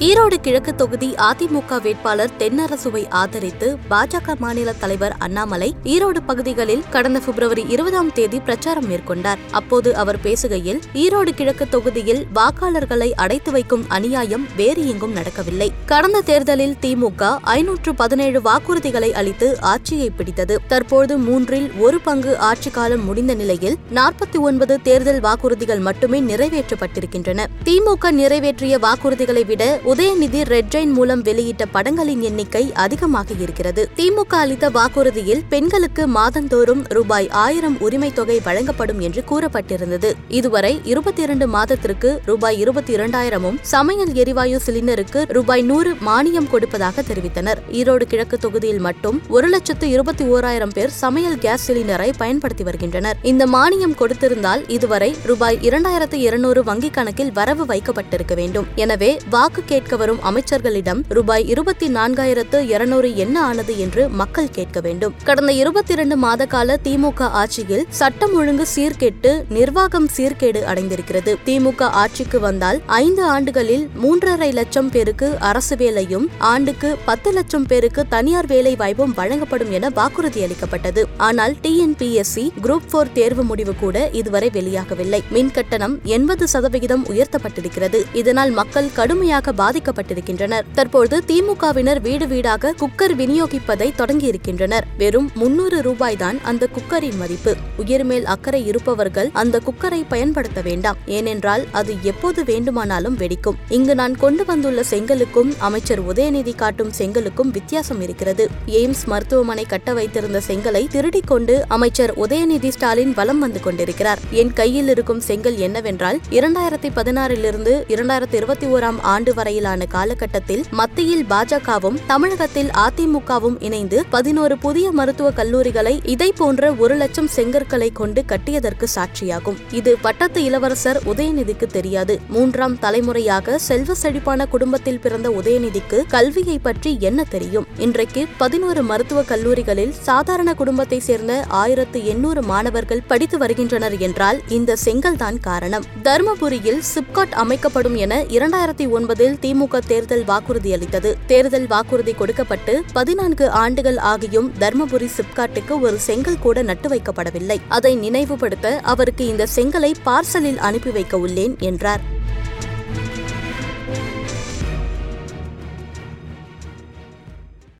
ஈரோடு கிழக்கு தொகுதி அதிமுக வேட்பாளர் தென்னரசுவை ஆதரித்து பாஜக மாநில தலைவர் அண்ணாமலை ஈரோடு பகுதிகளில் கடந்த பிப்ரவரி இருபதாம் தேதி பிரச்சாரம் மேற்கொண்டார். அப்போது அவர் பேசுகையில் ஈரோடு கிழக்கு தொகுதியில் வாக்காளர்களை அடைத்து வைக்கும் அநியாயம் வேறு எங்கும் நடக்கவில்லை. கடந்த தேர்தலில் திமுக ஐநூற்று பதினேழு வாக்குறுதிகளை அளித்து ஆட்சியை பிடித்தது. தற்போது மூன்றில் ஒரு பங்கு ஆட்சி காலம் முடிந்த நிலையில் நாற்பத்தி ஒன்பது தேர்தல் வாக்குறுதிகள் மட்டுமே நிறைவேற்றப்பட்டிருக்கின்றன. திமுக நிறைவேற்றிய வாக்குறுதிகளை விட உதயநிதி ரெட் ஜெயின் மூலம் வெளியிட்ட படங்களின் எண்ணிக்கை அதிகமாக இருக்கிறது. திமுக அளித்த வாக்குறுதியில் பெண்களுக்கு மாதந்தோறும் ரூபாய் ஆயிரம் உரிமை தொகை வழங்கப்படும் என்று கூறப்பட்டிருந்தது. இதுவரை இருபத்தி இரண்டு மாதத்திற்கு ரூபாய் இருபத்தி இரண்டாயிரமும் சமையல் எரிவாயு சிலிண்டருக்கு ரூபாய் நூறு மானியம் கொடுப்பதாக தெரிவித்தனர். ஈரோடு கிழக்கு தொகுதியில் மட்டும் ஒரு லட்சத்து இருபத்தி ஓராயிரம் பேர் சமையல் கேஸ் சிலிண்டரை பயன்படுத்தி வருகின்றனர். இந்த மானியம் கொடுத்திருந்தால் இதுவரை ரூபாய் இரண்டாயிரத்து இருநூறு வங்கிக் கணக்கில் வரவு வைக்கப்பட்டிருக்க வேண்டும். எனவே வாக்கு கேட்க வரும் அமைச்சர்களிடம் ரூபாய் இருபத்தி நான்காயிரத்து இருநூறு என்ன ஆனது என்று மக்கள் கேட்க வேண்டும். கடந்த இருபத்தி இரண்டு மாத கால திமுக ஆட்சியில் சட்டம் ஒழுங்கு சீர்கெட்டு நிர்வாகம் சீர்கேடு அடைந்திருக்கிறது. திமுக ஆட்சிக்கு வந்தால் ஐந்து ஆண்டுகளில் மூன்றரை லட்சம் பேருக்கு அரசு வேலையும் ஆண்டுக்கு பத்து லட்சம் பேருக்கு தனியார் வேலை வாய்ப்பும் வழங்கப்படும் என வாக்குறுதி அளிக்கப்பட்டது. ஆனால் டிஎன்பிஎஸ்சி குரூப் போர் தேர்வு முடிவு கூட இதுவரை வெளியாகவில்லை. மின் கட்டணம் எண்பது சதவிகிதம் உயர்த்தப்பட்டிருக்கிறது. இதனால் மக்கள் கடுமையாக பாதிக்கப்பட்டிருக்கின்றனர். தற்போது திமுகவினர் வீடு வீடாக குக்கர் விநியோகிப்பதை தொடங்கியிருக்கின்றனர். வெறும் முன்னூறு ரூபாய் தான் அந்த குக்கரின் மதிப்பு. உயிர்மேல் அக்கறை இருப்பவர்கள் அந்த குக்கரை பயன்படுத்த வேண்டாம். ஏனென்றால் அது எப்போது வேண்டுமானாலும் வெடிக்கும். இங்கு நான் கொண்டு வந்துள்ள செங்கலுக்கும் அமைச்சர் உதயநிதி காட்டும் செங்கலுக்கும் வித்தியாசம் இருக்கிறது. எய்ம்ஸ் மருத்துவமனை கட்ட வைத்திருந்த செங்கலை திருடிக் கொண்டு அமைச்சர் உதயநிதி ஸ்டாலின் வலம் வந்து கொண்டிருக்கிறார். என் கையில் இருக்கும் செங்கல் என்னவென்றால் இரண்டாயிரத்தி பதினாறிலிருந்து இரண்டாயிரத்தி இருபத்தி ஓராம் ஆண்டு வரை வரையிலான காலகட்டத்தில் மத்தியில் பாஜகவும் தமிழகத்தில் அதிமுகவும் இணைந்து பதினோரு புதிய மருத்துவக் கல்லூரிகளை இதை போன்ற ஒரு லட்சம் செங்கற்களை கொண்டு கட்டியதற்கு சாட்சியாகும். இது பட்டத்து இளவரசர் உதயநிதிக்கு தெரியாது. மூன்றாம் தலைமுறையாக செல்வ செழிப்பான குடும்பத்தில் பிறந்த உதயநிதிக்கு கல்வியை பற்றி என்ன தெரியும்? இன்றைக்கு பதினோரு மருத்துவக் கல்லூரிகளில் சாதாரண குடும்பத்தை சேர்ந்த ஆயிரத்து எண்ணூறு மாணவர்கள் படித்து வருகின்றனர் என்றால் இந்த செங்கல்தான் காரணம். தருமபுரியில் சிப்காட் அமைக்கப்படும் என இரண்டாயிரத்தி ஒன்பதில் தி திமுக தேர்தல் வாக்குறுதி அளித்தது. தேர்தல் வாக்குறுதி கொடுக்கப்பட்டு பதினான்கு ஆண்டுகள் ஆகியும் தர்மபுரி சிப்காட்டுக்கு ஒரு செங்கல் கூட நட்டு வைக்கப்படவில்லை. அதை நினைவுபடுத்த அவருக்கு இந்த செங்கலை பார்சலில் அனுப்பி வைக்க உள்ளேன் என்றார்.